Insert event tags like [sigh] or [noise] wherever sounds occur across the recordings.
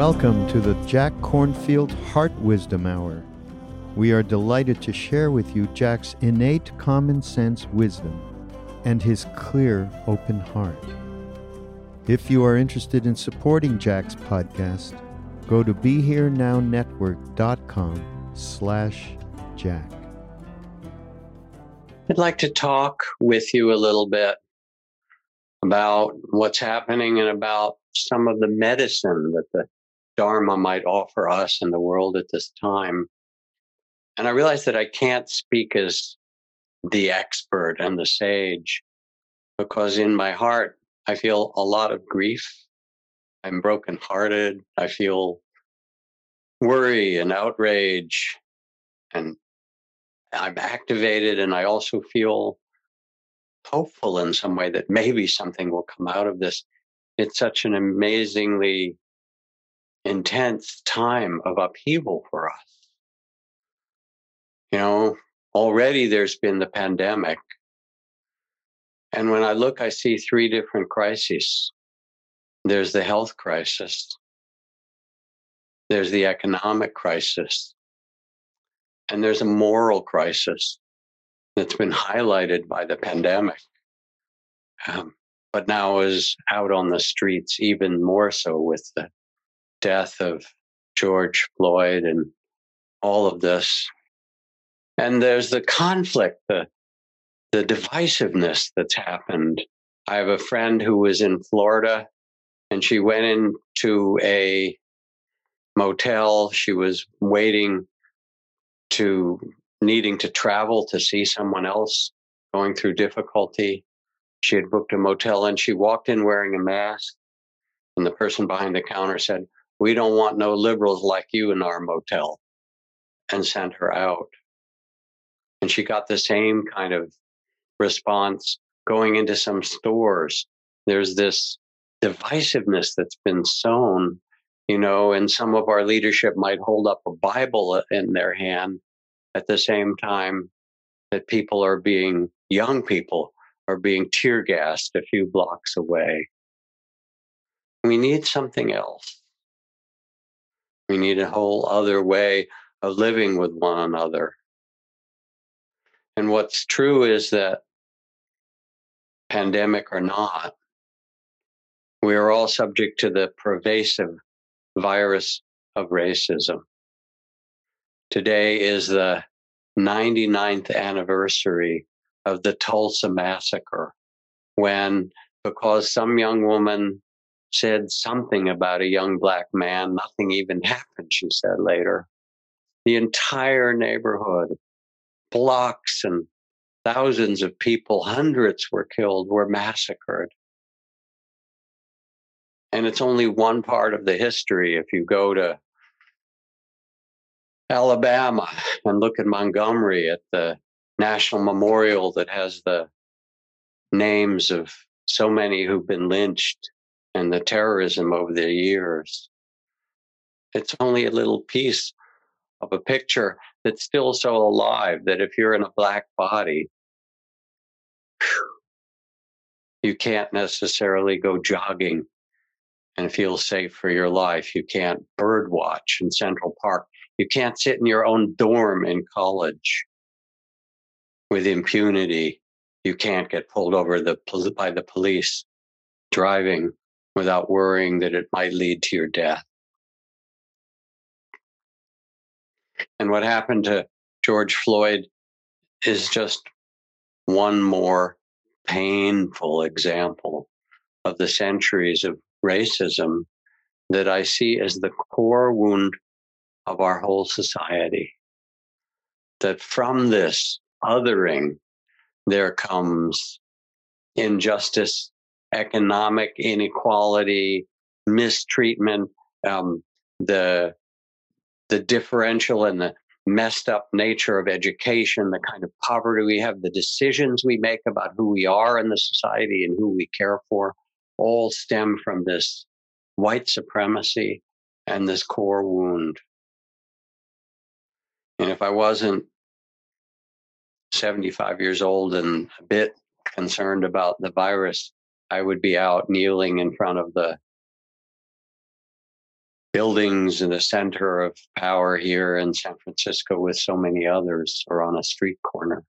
Welcome to the Jack Kornfield Heart Wisdom Hour. We are delighted to share with you Jack's innate common sense wisdom and his clear, open heart. If you are interested in supporting Jack's podcast, go to BeHereNowNetwork.com slash Jack. I'd like to talk with you a little bit about what's happening and about some of the medicine that the Dharma might offer us in the world at this time. And I realize that I can't speak as the expert and the sage because in my heart, I feel a lot of grief. I'm brokenhearted. I feel worry and outrage and I'm activated and I also feel hopeful in some way that maybe something will come out of this. It's such an amazingly intense time of upheaval for us. You know, already there's been the pandemic. And when I look, I see three different crises there's the health crisis, there's the economic crisis, and there's a moral crisis that's been highlighted by the pandemic, um, but now is out on the streets even more so with the death of George Floyd and all of this. And there's the conflict, the, the divisiveness that's happened. I have a friend who was in Florida and she went into a motel. She was waiting to needing to travel to see someone else going through difficulty. She had booked a motel and she walked in wearing a mask. And the person behind the counter said, we don't want no liberals like you in our motel and sent her out. And she got the same kind of response going into some stores. There's this divisiveness that's been sown, you know, and some of our leadership might hold up a Bible in their hand at the same time that people are being, young people are being tear gassed a few blocks away. We need something else. We need a whole other way of living with one another. And what's true is that, pandemic or not, we are all subject to the pervasive virus of racism. Today is the 99th anniversary of the Tulsa massacre, when, because some young woman said something about a young black man. Nothing even [laughs] happened, she said later. The entire neighborhood, blocks and thousands of people, hundreds were killed, were massacred. And it's only one part of the history. If you go to Alabama and look at Montgomery at the national memorial that has the names of so many who've been lynched and the terrorism over the years. It's only a little piece of a picture that's still so alive that if you're in a black body, you can't necessarily go jogging and feel safe for your life. You can't bird watch in Central Park. You can't sit in your own dorm in college with impunity. You can't get pulled over the, by the police driving without worrying that it might lead to your death. And what happened to George Floyd is just one more painful example of the centuries of racism that I see as the core wound of our whole society. That from this othering, there comes injustice, economic inequality, mistreatment, um, the the differential and the messed up nature of education, the kind of poverty we have, the decisions we make about who we are in the society and who we care for, all stem from this white supremacy and this core wound. And if I wasn't 75 years old and a bit concerned about the virus, I would be out kneeling in front of the buildings in the center of power here in San Francisco with so many others or on a street corner.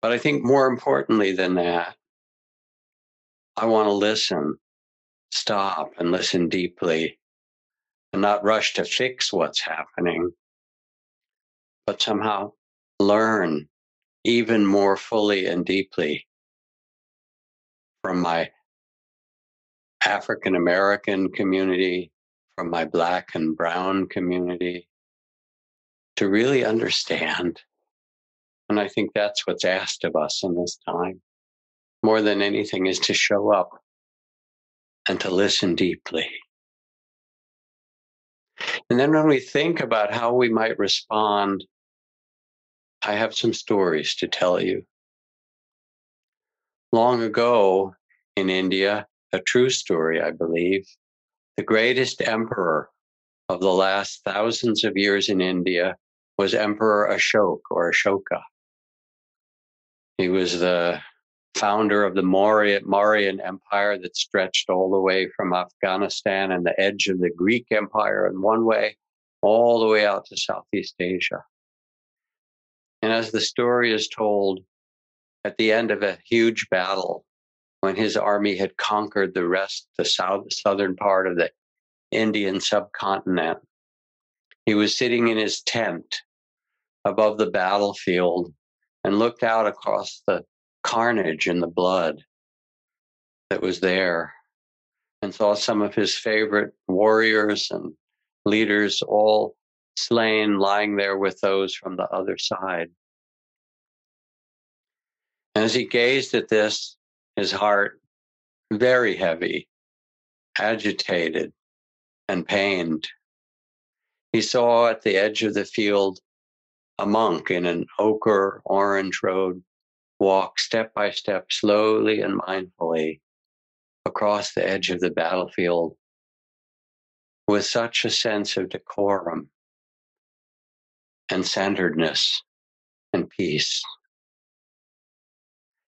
But I think more importantly than that, I want to listen, stop and listen deeply and not rush to fix what's happening, but somehow learn even more fully and deeply from my African American community, from my Black and Brown community, to really understand. And I think that's what's asked of us in this time, more than anything, is to show up and to listen deeply. And then when we think about how we might respond, I have some stories to tell you. Long ago in India, a true story, I believe. The greatest emperor of the last thousands of years in India was Emperor Ashok or Ashoka. He was the founder of the Mauryan, Mauryan Empire that stretched all the way from Afghanistan and the edge of the Greek Empire in one way, all the way out to Southeast Asia. And as the story is told, at the end of a huge battle, when his army had conquered the rest, the south, southern part of the Indian subcontinent. He was sitting in his tent above the battlefield and looked out across the carnage and the blood that was there and saw some of his favorite warriors and leaders all slain, lying there with those from the other side. As he gazed at this, his heart very heavy, agitated, and pained. He saw at the edge of the field a monk in an ochre orange robe walk step by step, slowly and mindfully across the edge of the battlefield with such a sense of decorum and centeredness and peace.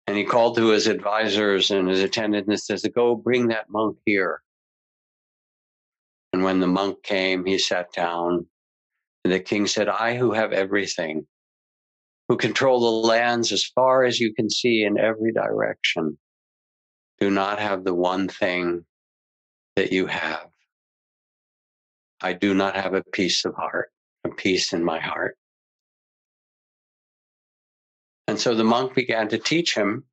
And he called to his advisors and his attendants and says, Go bring that monk here. And when the monk came, he sat down. And the king said, I who have everything, who control the lands as far as you can see in every direction, do not have the one thing that you have. I do not have a peace of heart, a peace in my heart. And so the monk began to teach him.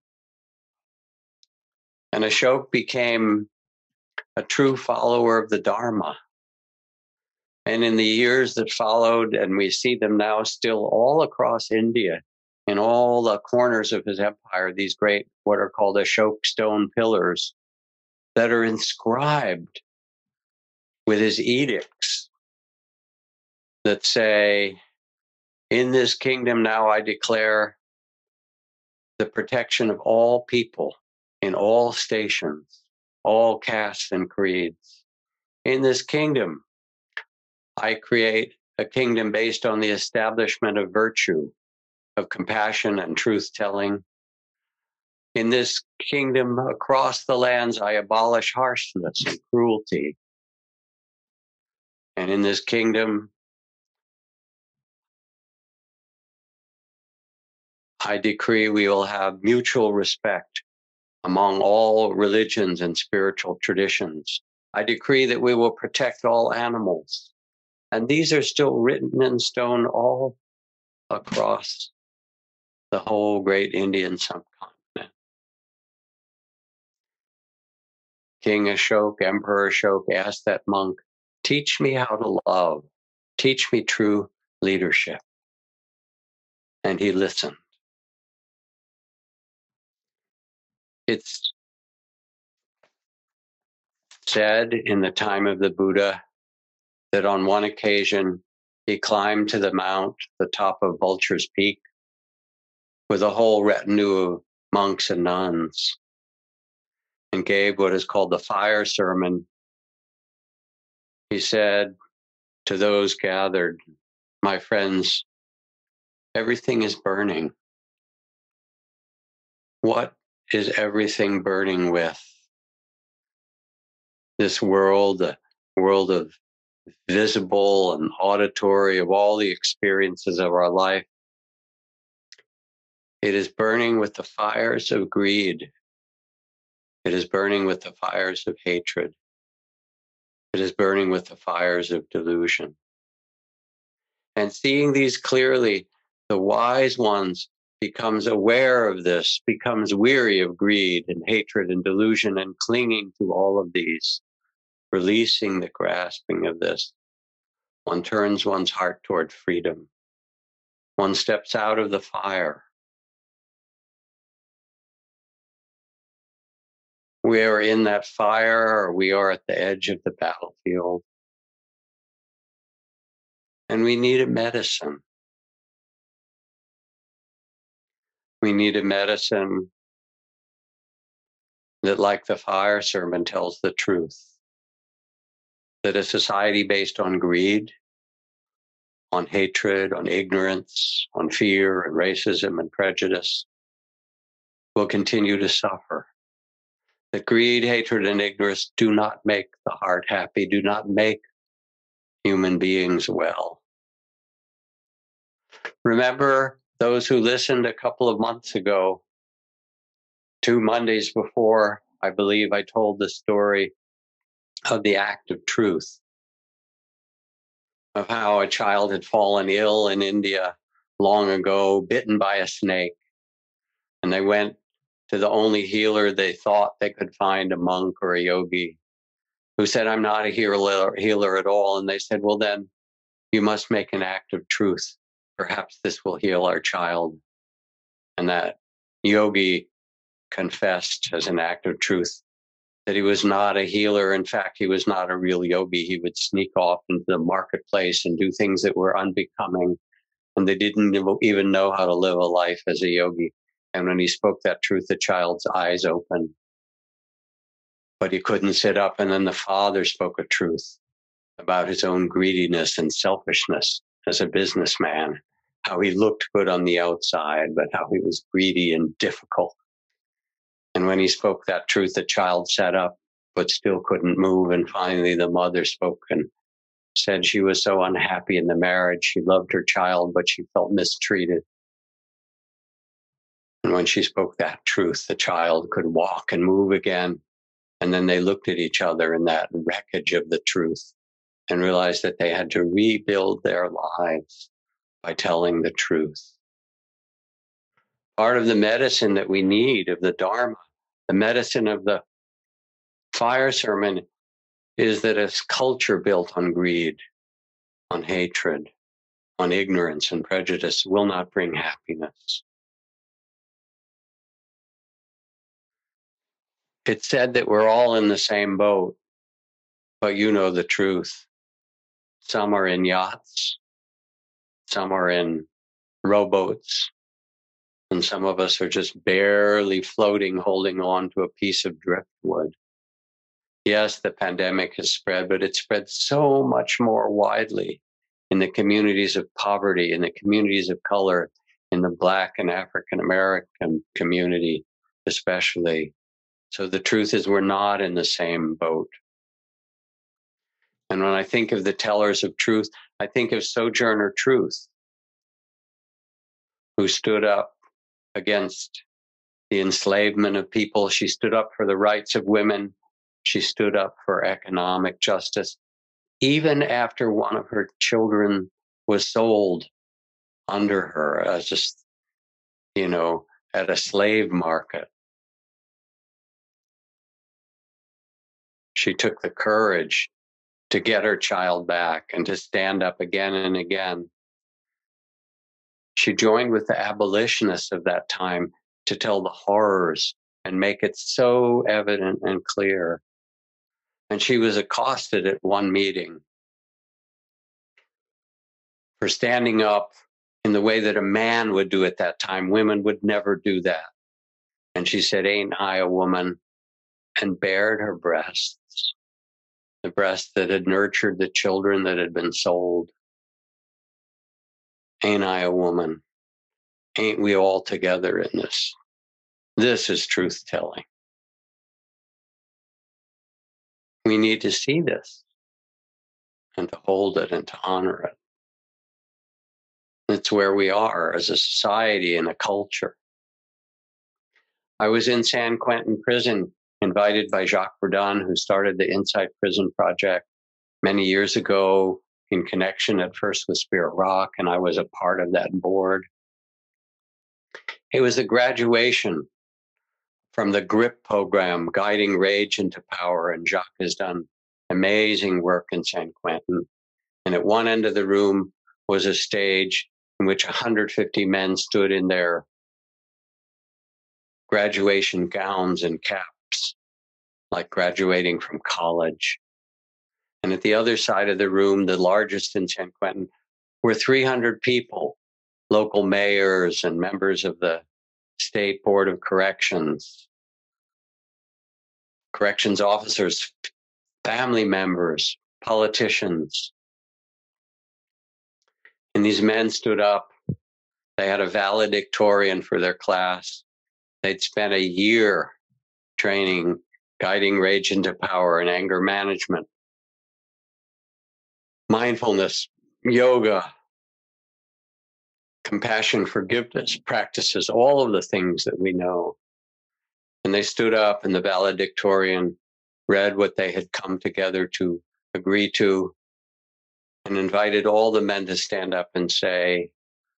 And Ashok became a true follower of the Dharma. And in the years that followed, and we see them now still all across India, in all the corners of his empire, these great, what are called Ashok stone pillars that are inscribed with his edicts that say, In this kingdom now I declare the protection of all people in all stations, all castes and creeds. In this kingdom, I create a kingdom based on the establishment of virtue, of compassion and truth telling. In this kingdom across the lands, I abolish harshness and cruelty. And in this kingdom, I decree we will have mutual respect among all religions and spiritual traditions. I decree that we will protect all animals. And these are still written in stone all across the whole great Indian subcontinent. King Ashoka, Emperor Ashoka asked that monk, Teach me how to love, teach me true leadership. And he listened. It's said in the time of the Buddha that on one occasion he climbed to the mount, the top of Vulture's Peak, with a whole retinue of monks and nuns, and gave what is called the fire sermon. He said to those gathered, My friends, everything is burning. What is everything burning with? This world, the world of visible and auditory of all the experiences of our life. It is burning with the fires of greed. It is burning with the fires of hatred. It is burning with the fires of delusion. And seeing these clearly, the wise ones becomes aware of this, becomes weary of greed and hatred and delusion and clinging to all of these, releasing the grasping of this. One turns one's heart toward freedom. One steps out of the fire. We are in that fire, or we are at the edge of the battlefield. And we need a medicine. We need a medicine that, like the fire sermon, tells the truth. That a society based on greed, on hatred, on ignorance, on fear and racism and prejudice will continue to suffer. That greed, hatred, and ignorance do not make the heart happy, do not make human beings well. Remember those who listened a couple of months ago, two Mondays before, I believe I told the story of the act of truth, of how a child had fallen ill in India long ago, bitten by a snake. And they went to the only healer they thought they could find, a monk or a yogi, who said, I'm not a healer, healer at all. And they said, Well, then you must make an act of truth perhaps this will heal our child. And that yogi confessed as an act of truth that he was not a healer. In fact, he was not a real yogi. He would sneak off into the marketplace and do things that were unbecoming. And they didn't even know how to live a life as a yogi. And when he spoke that truth, the child's eyes opened. But he couldn't sit up. And then the father spoke a truth about his own greediness and selfishness as a businessman how he looked good on the outside, but how he was greedy and difficult. And when he spoke that truth, the child sat up, but still couldn't move. And finally, the mother spoke and said she was so unhappy in the marriage. She loved her child, but she felt mistreated. And when she spoke that truth, the child could walk and move again. And then they looked at each other in that wreckage of the truth and realized that they had to rebuild their lives by telling the truth. Part of the medicine that we need of the Dharma, the medicine of the fire sermon, is that a culture built on greed, on hatred, on ignorance and prejudice will not bring happiness. It's said that we're all in the same boat, but you know the truth. Some are in yachts, some are in rowboats, and some of us are just barely floating, holding on to a piece of driftwood. Yes, the pandemic has spread, but it spread so much more widely in the communities of poverty, in the communities of color, in the Black and African American community, especially. So the truth is, we're not in the same boat. And when I think of the tellers of truth, I think of Sojourner Truth, who stood up against the enslavement of people. She stood up for the rights of women. She stood up for economic justice. Even after one of her children was sold under her as just, you know, at a slave market. She took the courage to get her child back and to stand up again and again. She joined with the abolitionists of that time to tell the horrors and make it so evident and clear. And she was accosted at one meeting for standing up in the way that a man would do at that time. Women would never do that. And she said, Ain't I a woman? And bared her breasts, the breast that had nurtured the children that had been sold. Ain't I a woman? Ain't we all together in this? This is truth telling. We need to see this and to hold it and to honor it. It's where we are as a society and a culture. I was in San Quentin prison, invited by Jacques Verduin, who started the Insight Prison Project many years ago in connection at first with Spirit Rock, and I was a part of that board. It was a graduation from the GRIP program, Guiding Rage into Power, and Jacques has done amazing work in San Quentin. And at one end of the room was a stage in which 150 men stood in their graduation gowns and caps, like graduating from college. And at the other side of the room, the largest in San Quentin, were 300 people, local mayors and members of the state board of corrections, corrections officers, family members, politicians, and these men stood up. They had a valedictorian for their class. They'd spent a year training, guiding rage into power and anger management, mindfulness, yoga, compassion, forgiveness practices, all of the things that we know. And they stood up, and the valedictorian read what they had come together to agree to and invited all the men to stand up and say,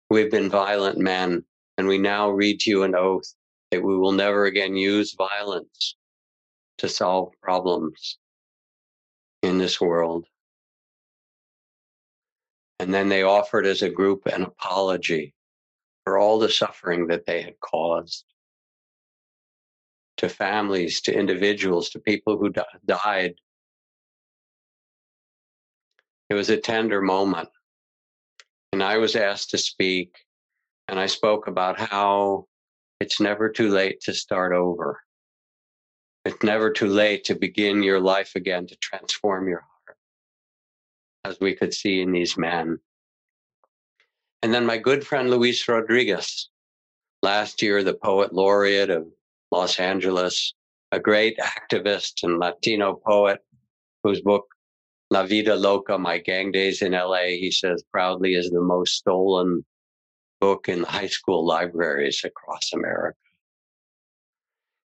We've been violent men, and we now read to you an oath that we will never again use violence to solve problems in this world. And then they offered as a group an apology for all the suffering that they had caused to families, to individuals, to people who died it was a tender moment. And I was asked to speak, and I spoke about how it's never too late to start over. It's never too late to begin your life again, to transform your heart, as we could see in these men. And then my good friend Luis Rodriguez, last year, the poet laureate of Los Angeles, a great activist and Latino poet whose book La Vida Loca, My Gang Days in LA, he says proudly is the most stolen book in high school libraries across America.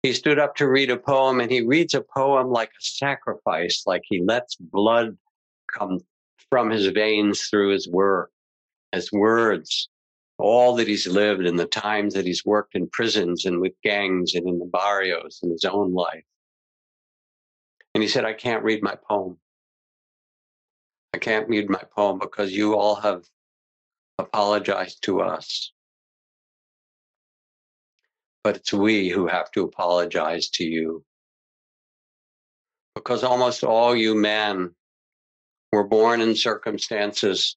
He stood up to read a poem and he reads a poem like a sacrifice, like he lets blood come from his veins through his work, his words, all that he's lived and the times that he's worked in prisons and with gangs and in the barrios in his own life. And he said, I can't read my poem. I can't read my poem because you all have apologized to us. But it's we who have to apologize to you. Because almost all you men were born in circumstances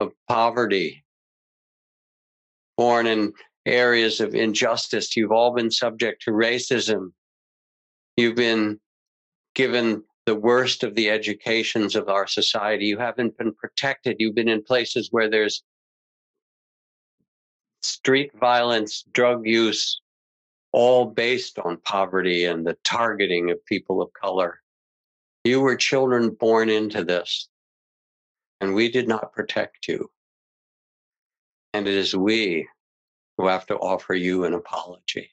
of poverty, born in areas of injustice. You've all been subject to racism. You've been given the worst of the educations of our society. You haven't been protected. You've been in places where there's street violence, drug use, all based on poverty and the targeting of people of color. You were children born into this, and we did not protect you. And it is we who have to offer you an apology.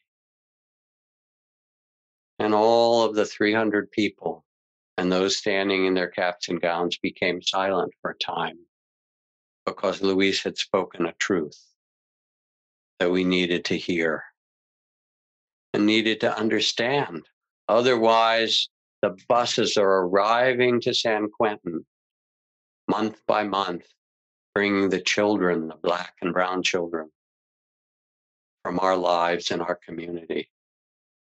And all of the 300 people and those standing in their caps and gowns became silent for a time because Luis had spoken a truth that we needed to hear and needed to understand. Otherwise, the buses are arriving to San Quentin month by month, bringing the children, the black and brown children, from our lives and our community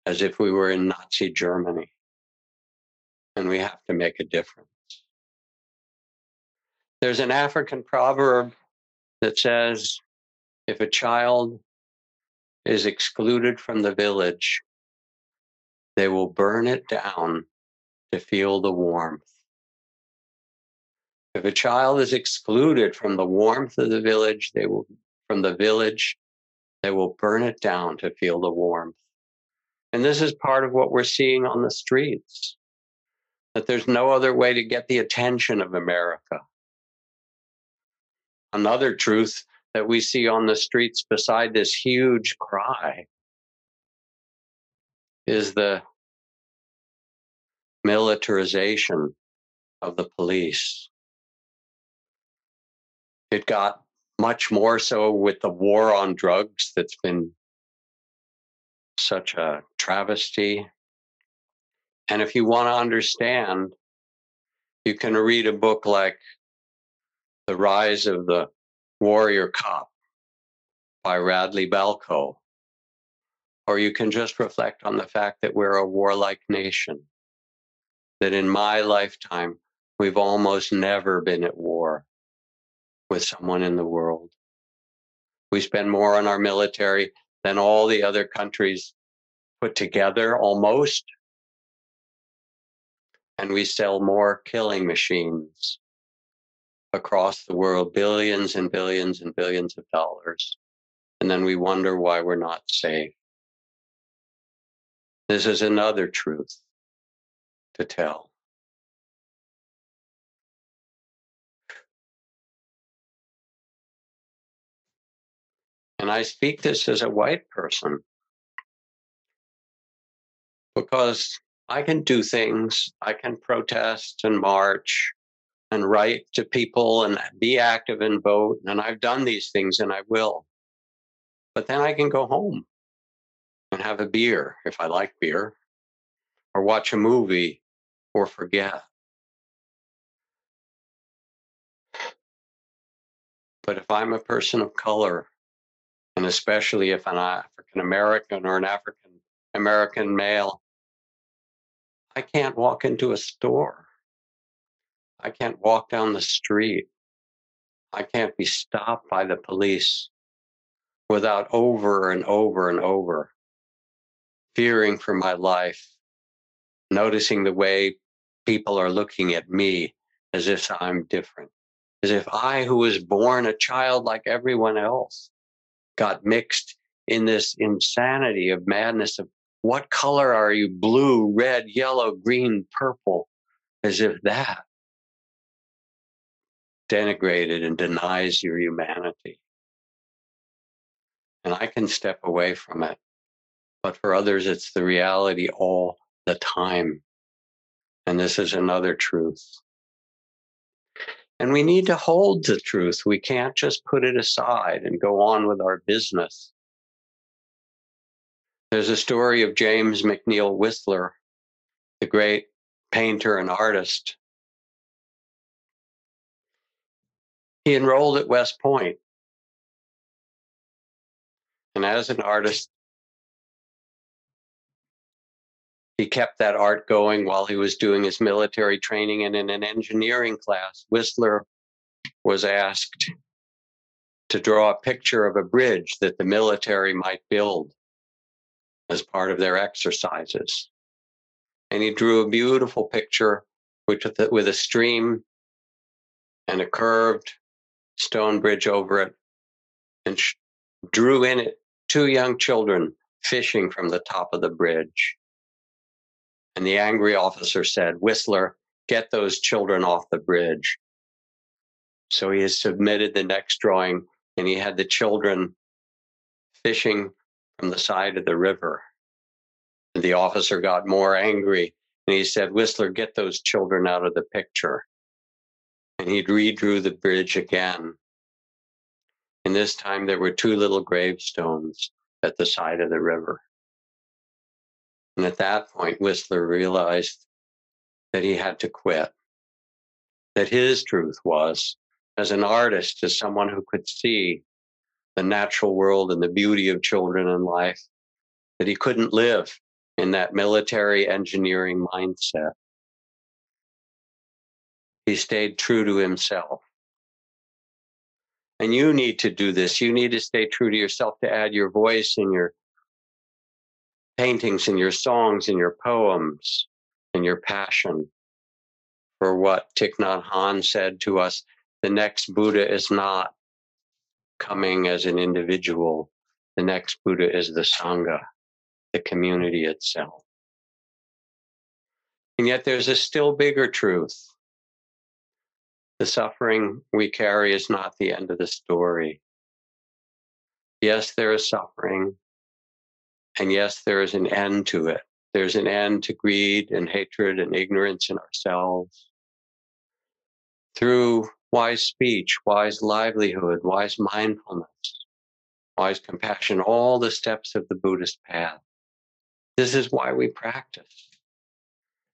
as if we were in Nazi Germany. And we have to make a difference. There's an African proverb that says if a child is excluded from the village, they will burn it down to feel the warmth. If a child is excluded from the warmth of the village, they will, from the village, they will burn it down to feel the warmth. And this is part of what we're seeing on the streets that there's no other way to get the attention of America. Another truth that we see on the streets beside this huge cry is the militarization of the police. It got much more so with the war on drugs that's been such a travesty. And if you want to understand, you can read a book like The Rise of the Warrior Cop by Radley Balko. Or you can just reflect on the fact that we're a warlike nation, that in my lifetime, we've almost never been at war with someone in the world. We spend more on our military than all the other countries put together almost. And we sell more killing machines across the world, billions and billions and billions of dollars. And then we wonder why we're not safe. This is another truth to tell. And I speak this as a white person because I can do things, I can protest and march and write to people and be active and vote. And I've done these things and I will. But then I can go home and have a beer if I like beer, or watch a movie or forget. But if I'm a person of color and especially if an African American or an African American male, I can't walk into a store. I can't walk down the street. I can't be stopped by the police without over and over and over fearing for my life, noticing the way people are looking at me as if I'm different, as if I, who was born a child like everyone else, got mixed in this insanity of madness of what color are you? Blue, red, yellow, green, purple, as if that denigrated and denies your humanity. And I can step away from it. But for others, it's the reality all the time. And this is another truth. And we need to hold the truth. We can't just put it aside and go on with our business. There's a story of James McNeill Whistler, the great painter and artist. He enrolled at West Point. And as an artist, he kept that art going while he was doing his military training. And in an engineering class, Whistler was asked to draw a picture of a bridge that the military might build as part of their exercises. And he drew a beautiful picture with, with a stream and a curved stone bridge over it and sh- drew in it two young children fishing from the top of the bridge. And the angry officer said, Whistler, get those children off the bridge. So he has submitted the next drawing, and he had the children fishing from the side of the river. And The officer got more angry and he said, Whistler, get those children out of the picture. And he redrew the bridge again. And this time there were two little gravestones at the side of the river. And at that point, Whistler realized that he had to quit. That his truth was, as an artist, as someone who could see the natural world and the beauty of children and life, that he couldn't live in that military engineering mindset. He stayed true to himself. And you need to do this. You need to stay true to yourself to add your voice and your paintings and your songs and your poems and your passion for what Thich Nhat Hanh said to us the next Buddha is not coming as an individual, the next Buddha is the Sangha, the community itself. And yet there's a still bigger truth. The suffering we carry is not the end of the story. Yes, there is suffering. And yes, there is an end to it. There's an end to greed and hatred and ignorance in ourselves. Through wise speech, wise livelihood, wise mindfulness, wise compassion, all the steps of the Buddhist path. This is why we practice.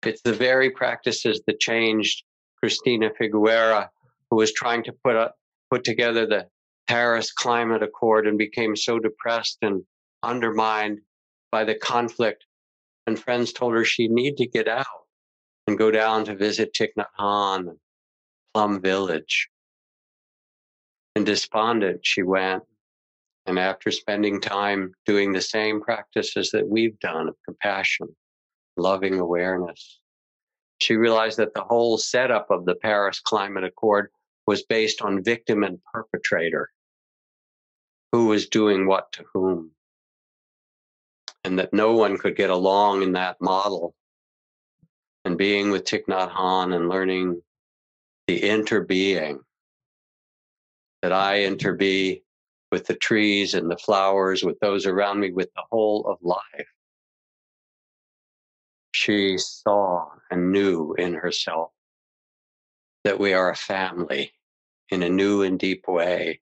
It's the very practices that changed Christiana Figueres, who was trying to put put together the Paris Climate Accord and became so depressed and undermined by the conflict. And friends told her she need to get out and go down to visit Thich Nhat Hanh Plum Village. And despondent, she went. And after spending time doing the same practices that we've done of compassion, loving awareness, she realized that the whole setup of the Paris Climate Accord was based on victim and perpetrator. Who was doing what to whom? and that no one could get along in that model. And being with Thich Nhat Hanh and learning the interbeing, that I interbe with the trees and the flowers, with those around me, with the whole of life. She saw and knew in herself that we are a family in a new and deep way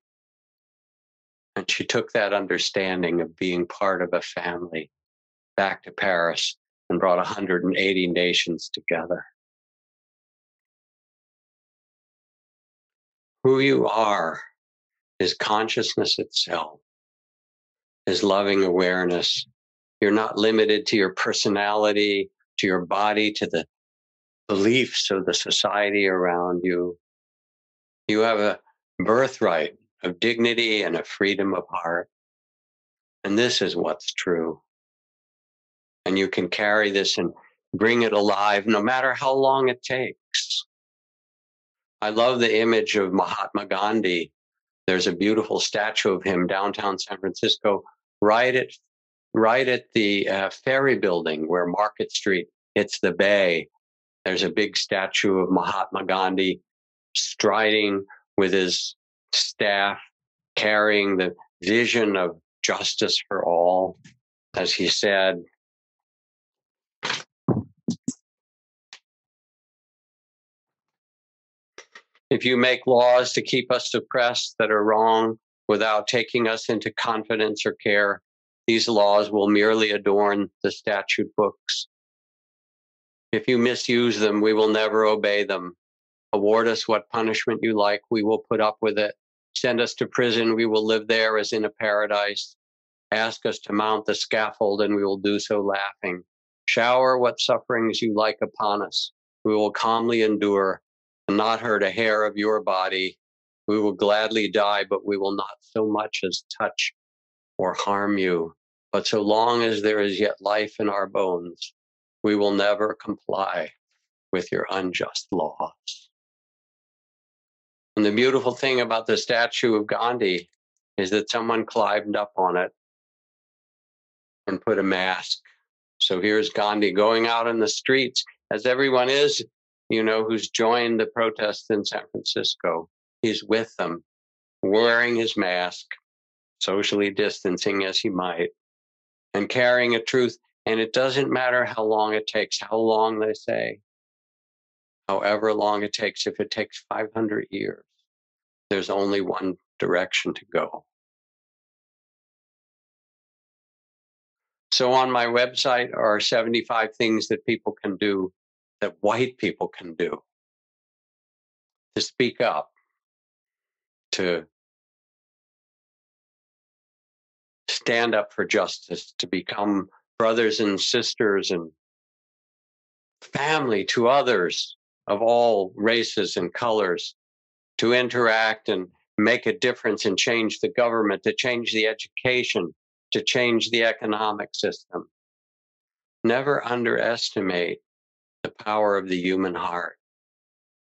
and she took that understanding of being part of a family back to Paris and brought 180 nations together. Who you are is consciousness itself, is loving awareness. You're not limited to your personality, to your body, to the beliefs of the society around you. You have a birthright of dignity and a freedom of heart. And this is what's true. And you can carry this and bring it alive no matter how long it takes. I love the image of Mahatma Gandhi. There's a beautiful statue of him downtown San Francisco, right at right at the uh, ferry building where Market Street hits the bay. There's a big statue of Mahatma Gandhi striding with his staff carrying the vision of justice for all. As he said, if you make laws to keep us suppressed that are wrong without taking us into confidence or care, these laws will merely adorn the statute books. If you misuse them, we will never obey them. Award us what punishment you like, we will put up with it. Send us to prison, we will live there as in a paradise. Ask us to mount the scaffold, and we will do so laughing. Shower what sufferings you like upon us. We will calmly endure and not hurt a hair of your body. We will gladly die, but we will not so much as touch or harm you. But so long as there is yet life in our bones, we will never comply with your unjust laws. And the beautiful thing about the statue of Gandhi is that someone climbed up on it and put a mask. So here's Gandhi going out in the streets, as everyone is, you know, who's joined the protests in San Francisco. He's with them, wearing his mask, socially distancing as he might, and carrying a truth And it doesn't matter how long it takes, how long they say, however long it takes, if it takes 500 years, there's only one direction to go. So on my website are 75 things that people can do, that white people can do to speak up, to stand up for justice, to become brothers and sisters and family to others of all races and colors, to interact and make a difference and change the government, to change the education, to change the economic system. Never underestimate the power of the human heart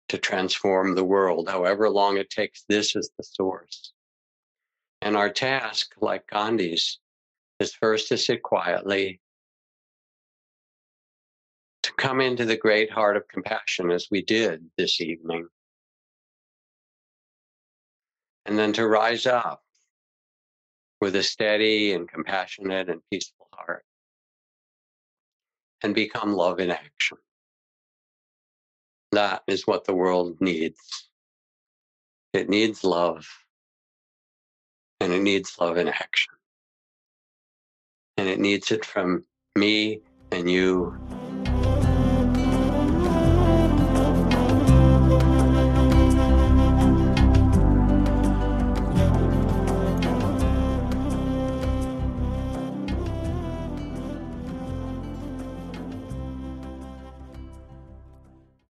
to transform the world, however long it takes. This is the source. And our task, like Gandhi's, is first to sit quietly, to come into the great heart of compassion as we did this evening, and then to rise up with a steady and compassionate and peaceful heart and become love in action. That is what the world needs. It needs love, and it needs love in action. And it needs it from me and you